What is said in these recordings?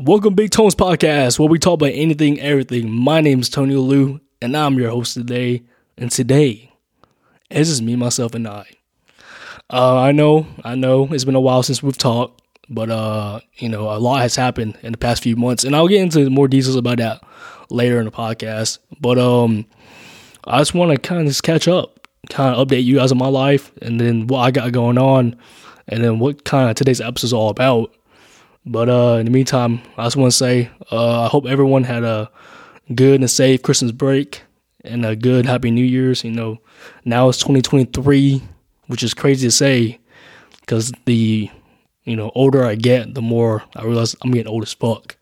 Welcome Big Tones Podcast, where we talk about anything, everything. My name is Tony Lou, and I'm your host today. And today, it's just me, myself, and I. Uh, I know, I know, it's been a while since we've talked, but uh, you know, a lot has happened in the past few months, and I'll get into more details about that later in the podcast. But um, I just want to kind of just catch up, kind of update you guys on my life, and then what I got going on, and then what kind of today's episode is all about. But uh, in the meantime, I just want to say uh, I hope everyone had a good and safe Christmas break and a good Happy New Year's. You know, now it's 2023, which is crazy to say because the you know older I get, the more I realize I'm getting old as fuck.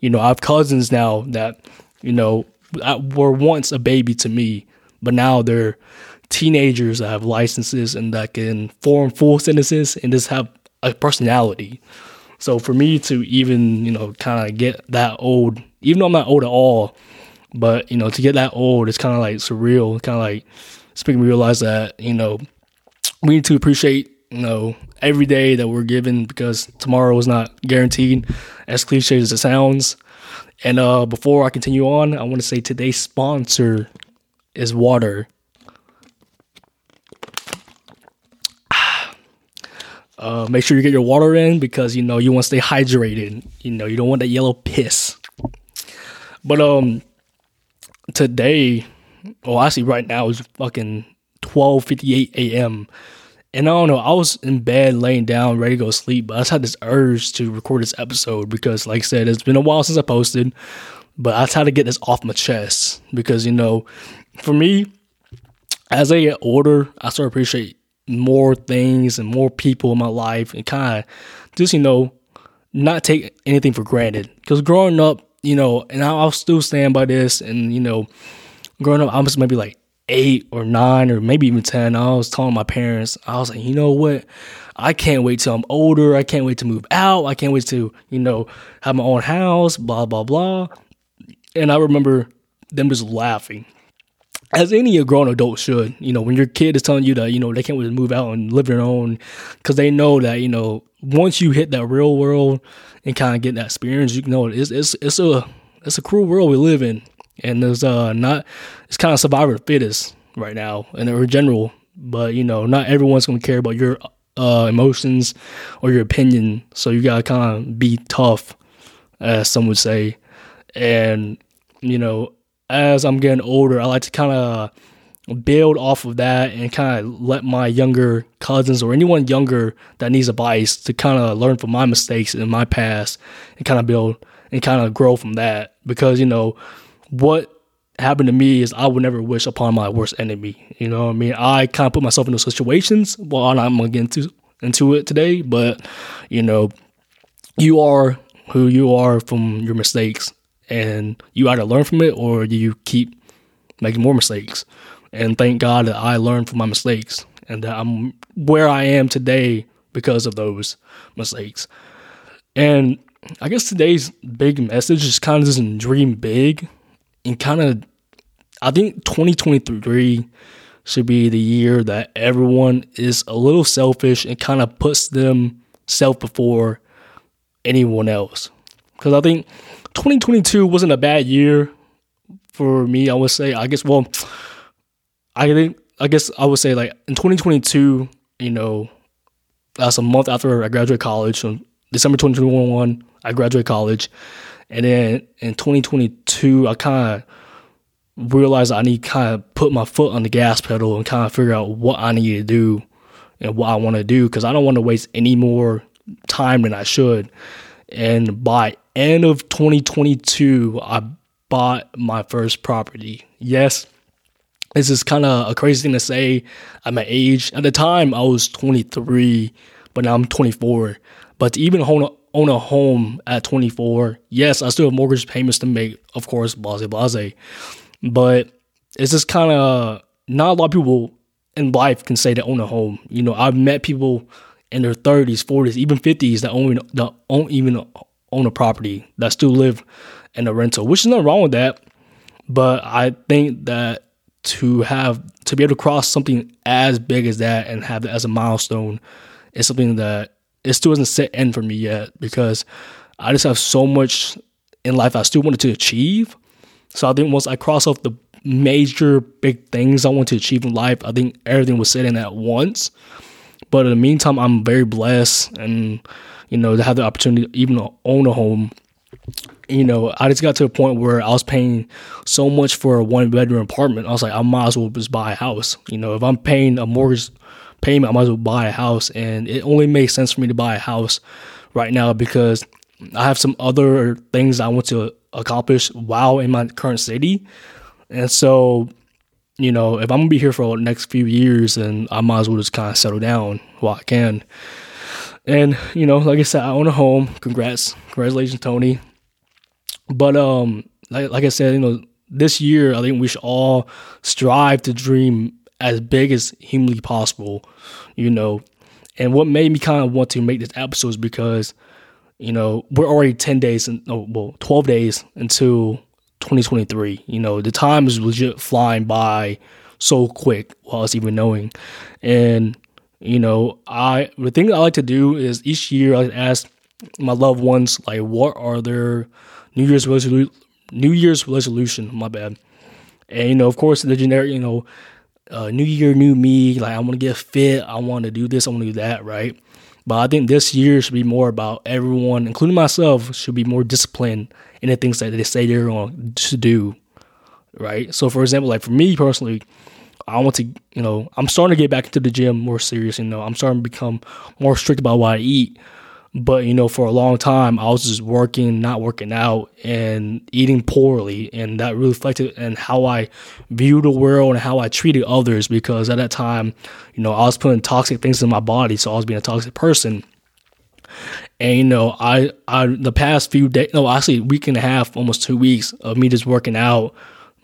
You know, I have cousins now that you know were once a baby to me, but now they're teenagers that have licenses and that can form full sentences and just have a personality. So for me to even, you know, kind of get that old, even though I'm not old at all, but, you know, to get that old, it's kind of like surreal. Kind of like, it's making me realize that, you know, we need to appreciate, you know, every day that we're given because tomorrow is not guaranteed, as cliche as it sounds. And uh, before I continue on, I want to say today's sponsor is water. Uh, make sure you get your water in because you know you want to stay hydrated. You know you don't want that yellow piss. But um, today, well, actually, right now is fucking twelve fifty eight a.m. And I don't know, I was in bed laying down, ready to go sleep, but I just had this urge to record this episode because, like I said, it's been a while since I posted, but I tried to get this off my chest because, you know, for me, as I get older, I start appreciate more things and more people in my life and kind of just, you know, not take anything for granted. Because growing up, you know, and I'll still stand by this, and, you know, growing up, I was maybe like eight or nine or maybe even 10. I was telling my parents, I was like, you know what? I can't wait till I'm older. I can't wait to move out. I can't wait to, you know, have my own house, blah, blah, blah. And I remember them just laughing as any grown adult should, you know, when your kid is telling you that, you know, they can't to move out and live their own, because they know that, you know, once you hit that real world and kind of get that experience, you know, it's it's it's a it's a cruel world we live in, and there's uh not it's kind of survivor fittest right now, and in general, but you know, not everyone's gonna care about your uh emotions or your opinion, so you gotta kind of be tough, as some would say, and you know as I'm getting older, I like to kind of build off of that and kind of let my younger cousins or anyone younger that needs advice to kind of learn from my mistakes in my past and kind of build and kind of grow from that. Because, you know, what happened to me is I would never wish upon my worst enemy. You know I mean? I kind of put myself in those situations. Well, I'm not going to get into, into it today, but, you know, you are who you are from your mistakes and you either learn from it or you keep making more mistakes. And thank God that I learned from my mistakes and that I'm where I am today because of those mistakes. And I guess today's big message is kind of just dream big and kind of, I think 2023 should be the year that everyone is a little selfish and kind of puts themselves before anyone else. Because I think 2022 wasn't a bad year for me. I would say. I guess. Well, I think. I guess I would say like in 2022. You know, that's a month after I graduated college. So December 2021, I graduated college, and then in 2022, I kind of realized I need kind of put my foot on the gas pedal and kind of figure out what I need to do and what I want to do because I don't want to waste any more time than I should. And by end of 2022, I bought my first property. Yes, this is kind of a crazy thing to say at my age. At the time, I was 23, but now I'm 24. But to even own a, own a home at 24, yes, I still have mortgage payments to make, of course, blase blase. But it's just kind of not a lot of people in life can say they own a home. You know, I've met people in their 30s, 40s, even 50s that own, that own even own a property that still live in a rental, which is nothing wrong with that. But I think that to have to be able to cross something as big as that and have that as a milestone is something that it still hasn't set in for me yet because I just have so much in life I still wanted to achieve. So I think once I cross off the major big things I want to achieve in life, I think everything was set in at once. But in the meantime, I'm very blessed and you know to have the opportunity to even own a home. You know, I just got to a point where I was paying so much for a one bedroom apartment. I was like, I might as well just buy a house. You know, if I'm paying a mortgage payment, I might as well buy a house. And it only makes sense for me to buy a house right now because I have some other things I want to accomplish while in my current city. And so you know, if I'm gonna be here for the next few years, then I might as well just kind of settle down while I can. And you know, like I said, I own a home. Congrats, congratulations, Tony. But um, like like I said, you know, this year I think we should all strive to dream as big as humanly possible. You know, and what made me kind of want to make this episode is because you know we're already ten days and no, well, twelve days until 2023. You know, the time is legit flying by so quick while it's even knowing. And, you know, I the thing I like to do is each year I ask my loved ones like what are their New Year's resolution New Year's resolution, my bad. And you know, of course the generic, you know, uh, new year, new me, like I want to get fit, I want to do this, I want to do that, right? But I think this year should be more about everyone, including myself, should be more disciplined in the things that they say they're going to do, right? So, for example, like for me personally, I want to, you know, I'm starting to get back into the gym more serious. You know, I'm starting to become more strict about what I eat. But you know, for a long time, I was just working, not working out, and eating poorly, and that really reflected in how I viewed the world and how I treated others. Because at that time, you know, I was putting toxic things in my body, so I was being a toxic person. And you know, I I the past few days, no, actually, week and a half, almost two weeks of me just working out,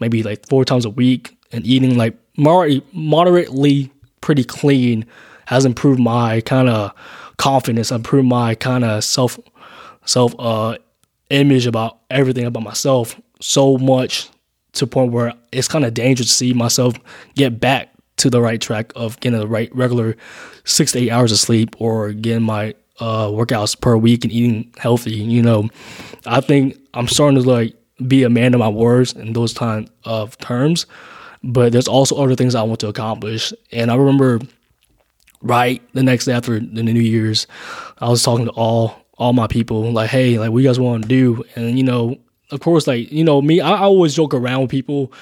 maybe like four times a week, and eating like moderately, pretty clean, has improved my kind of confidence, improved my kind of self self uh image about everything about myself so much to the point where it's kind of dangerous to see myself get back to the right track of getting the right regular six to eight hours of sleep or getting my uh, workouts per week and eating healthy. You know, I think I'm starting to like be a man of my words in those kind of terms. But there's also other things I want to accomplish. And I remember right the next day after the New Year's, I was talking to all all my people like, hey, like what you guys want to do? And you know, of course, like you know me, I, I always joke around with people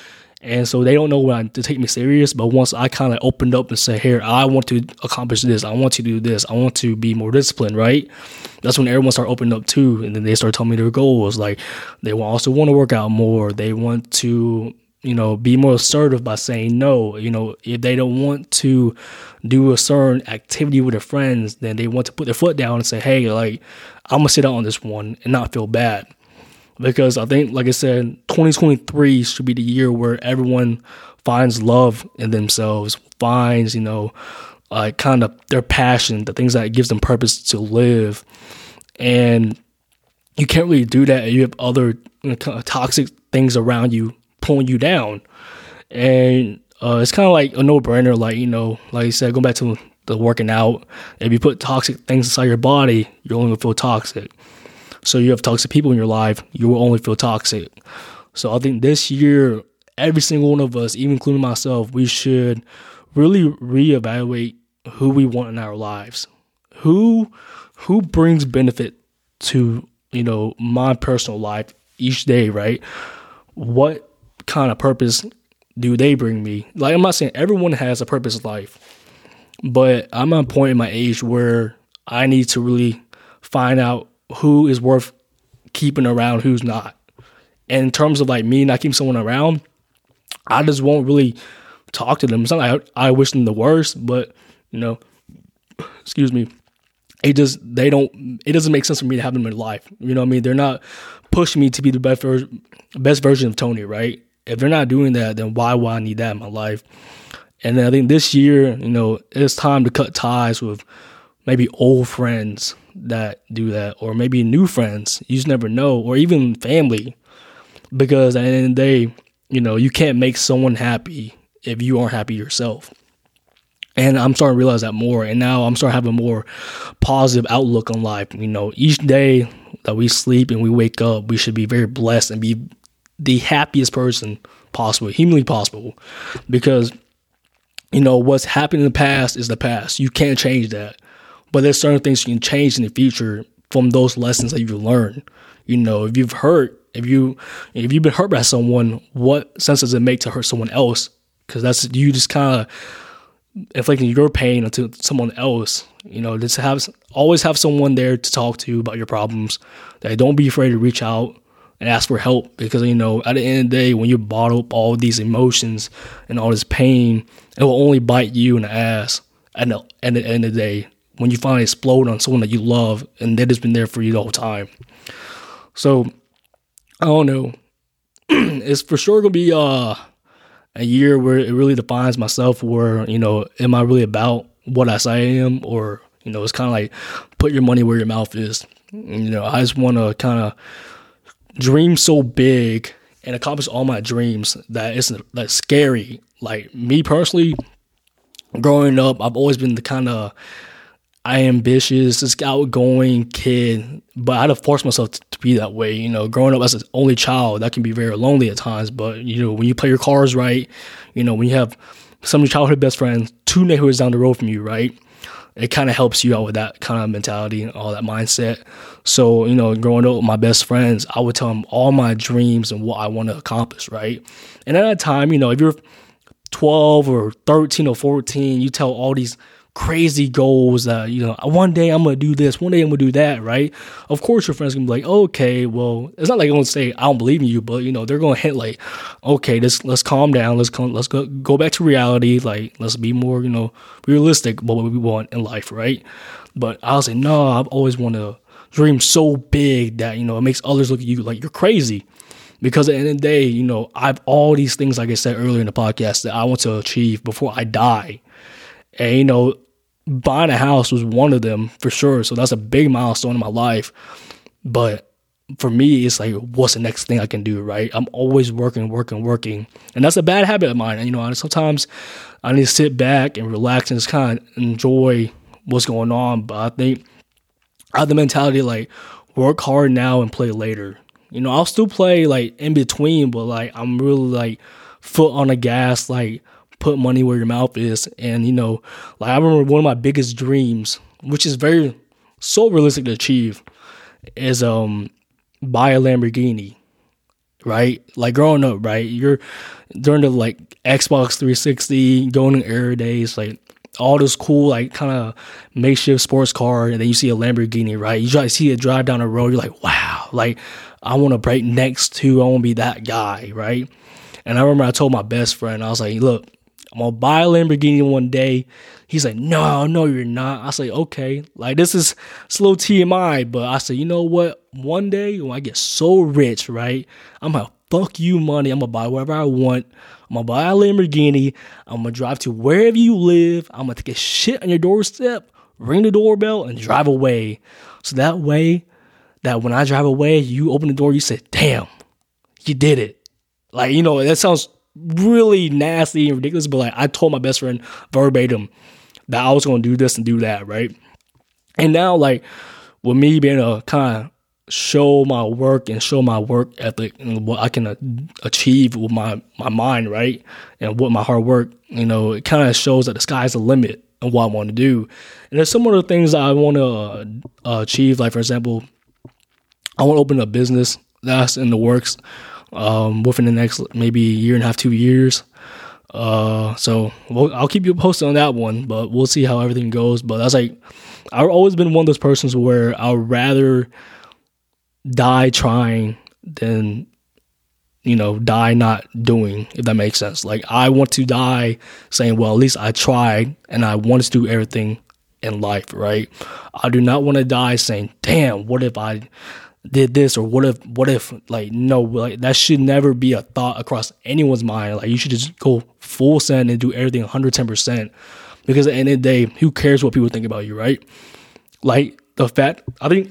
and so they don't know when to take me serious. But once I kind of opened up and said, "Here, I want to accomplish this. I want to do this. I want to be more disciplined," right? That's when everyone started opening up too, and then they start telling me their goals. Like they also want to work out more. They want to, you know, be more assertive by saying no. You know, if they don't want to do a certain activity with their friends, then they want to put their foot down and say, "Hey, like I'm gonna sit out on this one and not feel bad." because I think, like I said, 2023 should be the year where everyone finds love in themselves, finds, you know, uh, kind of their passion, the things that gives them purpose to live. And you can't really do that if you have other you know, toxic things around you pulling you down. And uh, it's kind of like a no brainer, like, you know, like I said, going back to the working out, if you put toxic things inside your body, you're only gonna feel toxic. So you have toxic people in your life, you will only feel toxic. So I think this year, every single one of us, even including myself, we should really reevaluate who we want in our lives. Who who brings benefit to, you know, my personal life each day, right? What kind of purpose do they bring me? Like I'm not saying everyone has a purpose life, but I'm at a point in my age where I need to really find out who is worth keeping around, who's not. And in terms of like me not keeping someone around, I just won't really talk to them. It's not like I, I wish them the worst, but you know, excuse me, it just they don't. It doesn't make sense for me to have them in life. You know what I mean? They're not pushing me to be the best ver- best version of Tony, right? If they're not doing that, then why would I need that in my life? And then I think this year, you know, it's time to cut ties with maybe old friends that do that, or maybe new friends. You just never know, or even family, because at the end of the day, you know, you can't make someone happy if you aren't happy yourself. And I'm starting to realize that more. And now I'm starting to have a more positive outlook on life. You know, each day that we sleep and we wake up, we should be very blessed and be the happiest person possible, humanly possible. Because, you know, what's happened in the past is the past. You can't change that. But there's certain things you can change in the future from those lessons that you've learned. You know, if you've hurt, if you if you've been hurt by someone, what sense does it make to hurt someone else? Because that's you just kind of inflicting your pain onto someone else. You know, just have always have someone there to talk to about your problems. That don't be afraid to reach out and ask for help because you know at the end of the day, when you bottle up all these emotions and all this pain, it will only bite you in the ass. At the, at the end of the day, when you finally explode on someone that you love and that has been there for you the whole time. So I don't know. it's for sure gonna be uh a year where it really defines myself where, you know, am I really about what I say I am or, you know, it's kinda like put your money where your mouth is. You know, I just wanna kinda dream so big and accomplish all my dreams that it's like scary. Like me personally, growing up, I've always been the kind of I ambitious, this outgoing kid, but I had to force myself to, to, be that way. You know, growing up as an only child, that can be very lonely at times. But you know, when you play your cards right, you know, when you have some of your childhood best friends, two neighborhoods down the road from you, right? It kind of helps you out with that kind of mentality and all that mindset. So, you know, growing up with my best friends, I would tell them all my dreams and what I want to accomplish, right? And at that time, you know, if you're 12 or 13 or 14, you tell all these crazy goals that you know one day i'm gonna do this one day i'm gonna do that right? Of course your friends gonna be like okay well it's not like i'm gonna say i don't believe in you but you know they're gonna hint like okay let's let's calm down let's come let's go go back to reality like let's be more you know realistic about what we want in life right? But I'll say, no i've always want to dream so big that you know it makes others look at you like you're crazy. Because at the end of the day you know i've all these things like i said earlier in the podcast that i want to achieve before i die and, you know, buying a house was one of them for sure. So that's a big milestone in my life. But for me, it's like, what's the next thing I can do, right? I'm always working, working, working. And that's a bad habit of mine. And, you know, sometimes I need to sit back and relax and just kind of enjoy what's going on. But I think I have the mentality like, work hard now and play later. You know, I'll still play like in between, but like, I'm really like foot on the gas, like, put money where your mouth is. And, you know, like I remember one of my biggest dreams, which is very so realistic to achieve, is um buy a Lamborghini. Right? Like growing up, right? You're during the like Xbox 360, going to air days, like all this cool, like kind of makeshift sports car, and then you see a Lamborghini, right? You try to see it drive down the road, you're like, wow, like I want to break next to, I want to be that guy, right? And I remember I told my best friend, I was like, look, I'm gonna buy a Lamborghini one day. He's like, no, no, you're not. I say, okay, like this is slow TMI, but I say, you know what? One day when I get so rich, right, I'm gonna fuck you money. I'm gonna buy whatever I want. I'm gonna buy a Lamborghini. I'm gonna drive to wherever you live. I'm gonna take a shit on your doorstep, ring the doorbell, and drive away. So that way, that when I drive away, you open the door, you say, damn, you did it. Like, you know, that sounds really nasty and ridiculous, but like I told my best friend verbatim that I was gonna do this and do that, right? And now like with me being a kind of show my work and show my work ethic and what I can uh, achieve with my my mind, right? And with my hard work, you know, it kind of shows that the sky's the limit and what I want to do. And there's some other things I want to uh, achieve, like for example, I want to open a business that's in the works um, within the next maybe year and a half, two years. Uh, so we'll, I'll keep you posted on that one, but we'll see how everything goes. But that's like, I've always been one of those persons where I'd rather die trying than, you know, die not doing, if that makes sense. Like, I want to die saying, well, at least I tried and I wanted to do everything in life, right? I do not want to die saying, damn, what if I did this or what if what if like no like that should never be a thought across anyone's mind. Like you should just go full send and do everything 110% because at the end of the day who cares what people think about you right? Like the fact i think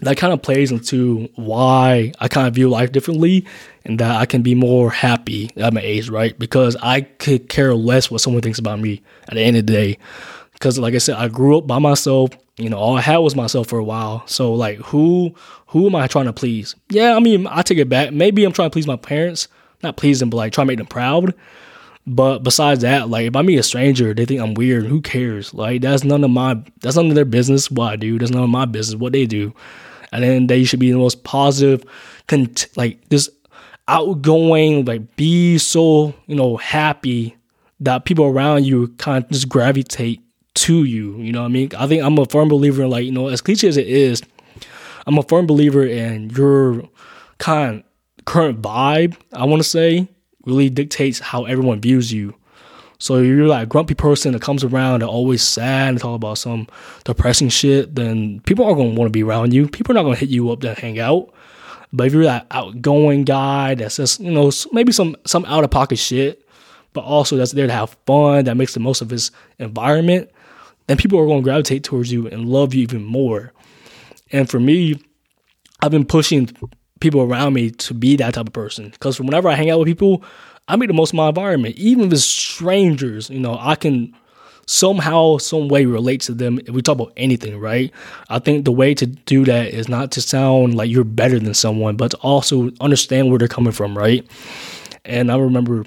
that kind of plays into why i kind of view life differently and that i can be more happy at my age right? Because i could care less what someone thinks about me at the end of the day because like I said, I grew up by myself. You know, all I had was myself for a while. So like, who who am I trying to please? Yeah, I mean, I take it back. Maybe I'm trying to please my parents, not please them, but like try to make them proud. But besides that, like if I meet a stranger, they think I'm weird. Who cares? Like that's none of my that's none of their business. What I do, that's none of my business. What they do, and then they should be the most positive, cont- like this outgoing, like be so you know happy that people around you kind of just gravitate to you. You know what I mean? I think I'm a firm believer in like you know as cliche as it is, I'm a firm believer in your kind current vibe. I want to say really dictates how everyone views you. So if you're like a grumpy person that comes around and always sad and talk about some depressing shit, then people aren't gonna want to be around you. People are not gonna hit you up to hang out. But if you're that outgoing guy that's just you know maybe some some out of pocket shit, but also that's there to have fun, that makes the most of his environment, then people are gonna gravitate towards you and love you even more. And for me, I've been pushing people around me to be that type of person. Because whenever I hang out with people, I make the most of my environment. Even if it's strangers, you know, I can somehow, some way relate to them if we talk about anything, right? I think the way to do that is not to sound like you're better than someone, but to also understand where they're coming from, right? And I remember,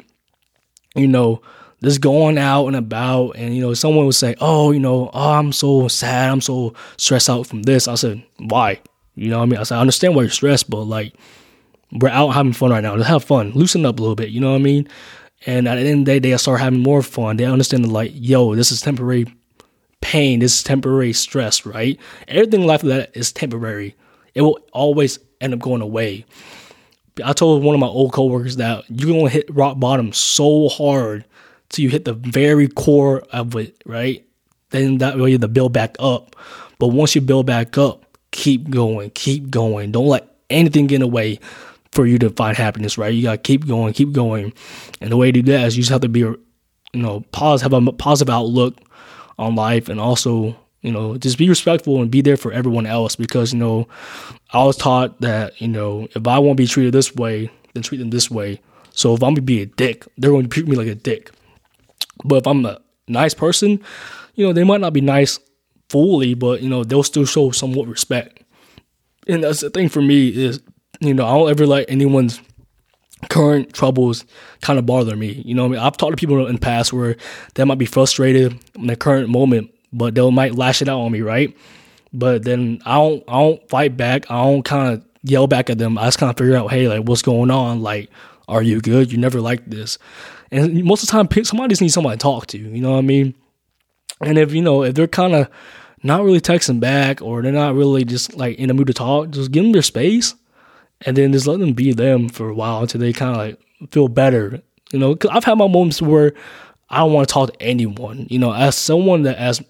you know, just going out and about, and you know, someone would say, "Oh, you know, oh, I'm so sad, I'm so stressed out from this." I said, "Why?" You know I mean? I said, I understand why you're stressed, but like, we're out having fun right now. Let's have fun. Loosen up a little bit. You know what I mean? And at the end of the day, they start having more fun. They understand that, like, yo, this is temporary pain. This is temporary stress, right? Everything in life that is temporary. It will always end up going away. I told one of my old coworkers that you're gonna hit rock bottom so hard till you hit the very core of it, right? Then that way you to build back up. But once you build back up, keep going, keep going. Don't let anything get in the way for you to find happiness, right? You gotta keep going, keep going. And the way to do that is you just have to be, you know, pause, have a positive outlook on life, and also, you know, just be respectful and be there for everyone else. Because you know, I was taught that you know, if I want to be treated this way, then treat them this way. So if I'm gonna be a dick, they're going to treat me like a dick. But if I'm a nice person, you know, they might not be nice fully, but you know they'll still show somewhat respect. And that's the thing for me is you know I don't ever let anyone's current troubles kind of bother me. You know, I mean, I've talked to people in the past where they might be frustrated in the current moment, but they might lash it out on me, right? But then I don't I don't fight back. I don't kind of yell back at them. I just kind of figure out, hey, like what's going on? Like, are you good? You never liked this. And most of the time, somebody just needs somebody to talk to. You know what I mean? And if you know if they're kind of not really texting back or they're not really just like in the mood to talk, just give them their space, and then just let them be them for a while until they kind of like feel better. You know, cause I've had my moments where I don't want to talk to anyone. You know, as someone that as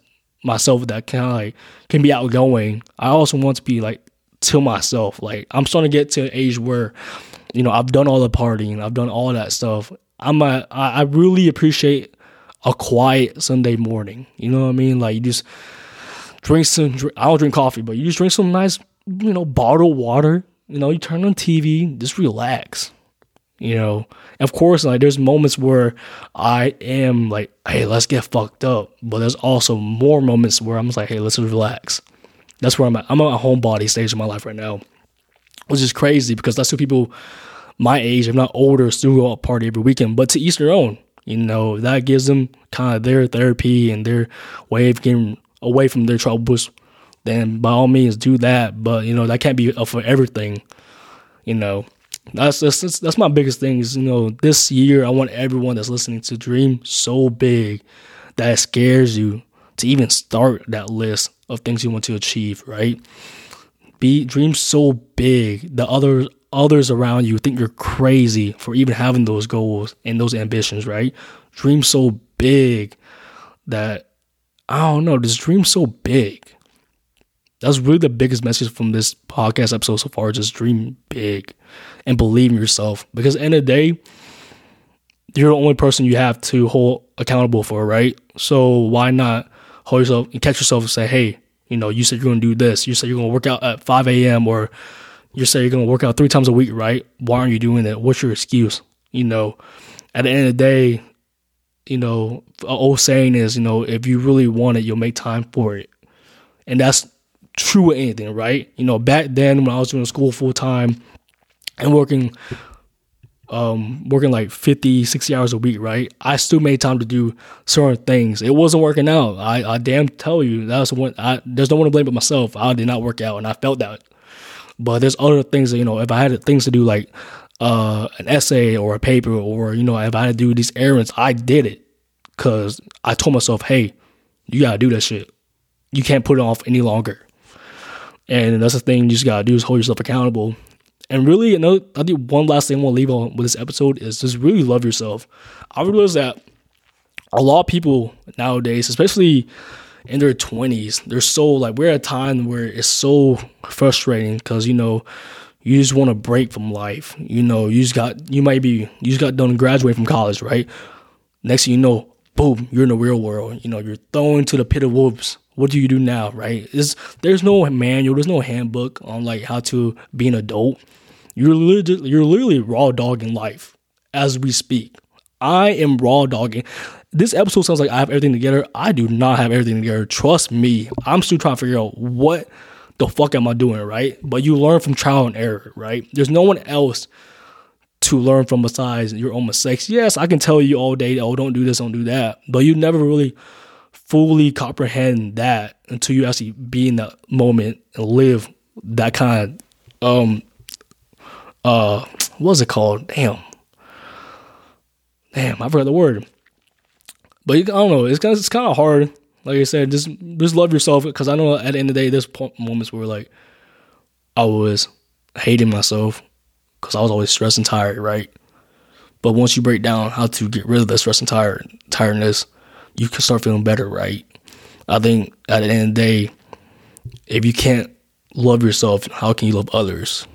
myself that kind of like can be outgoing, I also want to be like to myself. Like I'm starting to get to an age where, you know, I've done all the partying, I've done all that stuff. I'm a, I really appreciate a quiet Sunday morning. You know what I mean? Like you just drink some. I don't drink coffee, but you just drink some nice, you know, bottled water. You know, you turn on TV, just relax. You know, of course, like there's moments where I am like, hey, let's get fucked up. But there's also more moments where I'm just like, hey, let's relax. That's where I'm at. I'm at a homebody stage of my life right now, which is crazy because that's what people my age, if not older, still go out party every weekend. But to each their own. You know, that gives them kind of their therapy and their way of getting away from their troubles. Then by all means do that. But you know, that can't be for everything. You know, that's, that's that's my biggest thing is you know this year I want everyone that's listening to dream so big that it scares you to even start that list of things you want to achieve right be dream so big the others others around you think you're crazy for even having those goals and those ambitions, right? Dream so big that I don't know, this dream so big. That's really the biggest message from this podcast episode so far. Just dream big and believe in yourself. Because end of the day, you're the only person you have to hold accountable for, right? So why not hold yourself and catch yourself and say, hey, you know, you said you're gonna do this. You said you're gonna work out at 5 a.m. or you say you're going to work out three times a week, right? Why aren't you doing that? What's your excuse? You know, at the end of the day, you know, an old saying is, you know, if you really want it, you'll make time for it. And that's true with anything, right? You know, back then when I was doing school full time and working um working like 50 60 hours a week right? I still made time to do certain things. It wasn't working out. I i damn tell you that's one i there's no one to blame but myself. I did not work out and i felt that. But there's other things that you know if i had things to do like uh an essay or a paper or you know if i had to do these errands i did it. Because i told myself hey you gotta do that shit. You can't put it off any longer. And that's the thing you just gotta do is hold yourself accountable and really, another, I think one last thing I want to leave on with this episode is just really love yourself. I realize that a lot of people nowadays, especially in their 20s, they're so like, we're at a time where it's so frustrating because, you know, you just want to break from life. You know, you just got, you might be, you just got done graduating from college, right? Next thing you know, boom, you're in the real world. You know, you're thrown to the pit of wolves. What do you do now, right? It's, there's no manual, there's no handbook on like how to be an adult. You're literally, you're literally raw dogging life as we speak. I am raw dogging. This episode sounds like I have everything together. I do not have everything together. Trust me. I'm still trying to figure out what the fuck am I doing, right? But you learn from trial and error, right? There's no one else to learn from besides your own mistakes. Yes, I can tell you all day, oh, don't do this, don't do that. But you never really fully comprehend that until you actually be in that moment and live that kind of um uh what's it called? Damn. Damn, I forgot the word. But you, I don't know. It's kind of, it's kind of hard. Like I said, just just love yourself because I know at the end of the day, there's moments where like I was hating myself because I was always stressed and tired, right? But once you break down how to get rid of the stress and tired tiredness, you can start feeling better, right? I think at the end of the day, if you can't love yourself, how can you love others?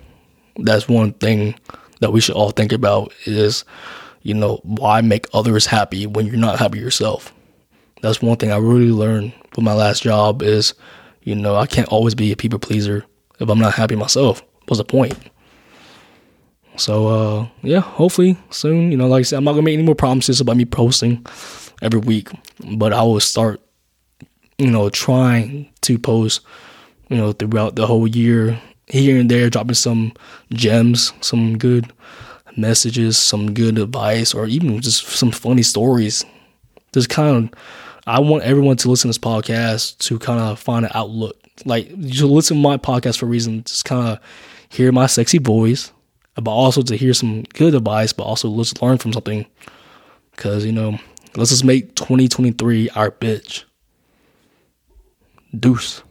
that's one thing that we should all think about is, you know, why make others happy when you're not happy yourself? That's one thing I really learned from my last job is, you know, I can't always be a people pleaser if I'm not happy myself. What's the point? So uh yeah, hopefully soon, you know, like I said, I'm not gonna make any more promises about me posting every week, but I will start, you know, trying to post, you know, throughout the whole year here and there dropping some gems, some good messages, some good advice, or even just some funny stories. Just kind of, I want everyone to listen to this podcast to kind of find an outlook. Like, you listen to my podcast for a reason, just kind of hear my sexy voice, but also to hear some good advice, but also let's learn from something. Because, you know, let's just make 2023 our bitch. Deuce.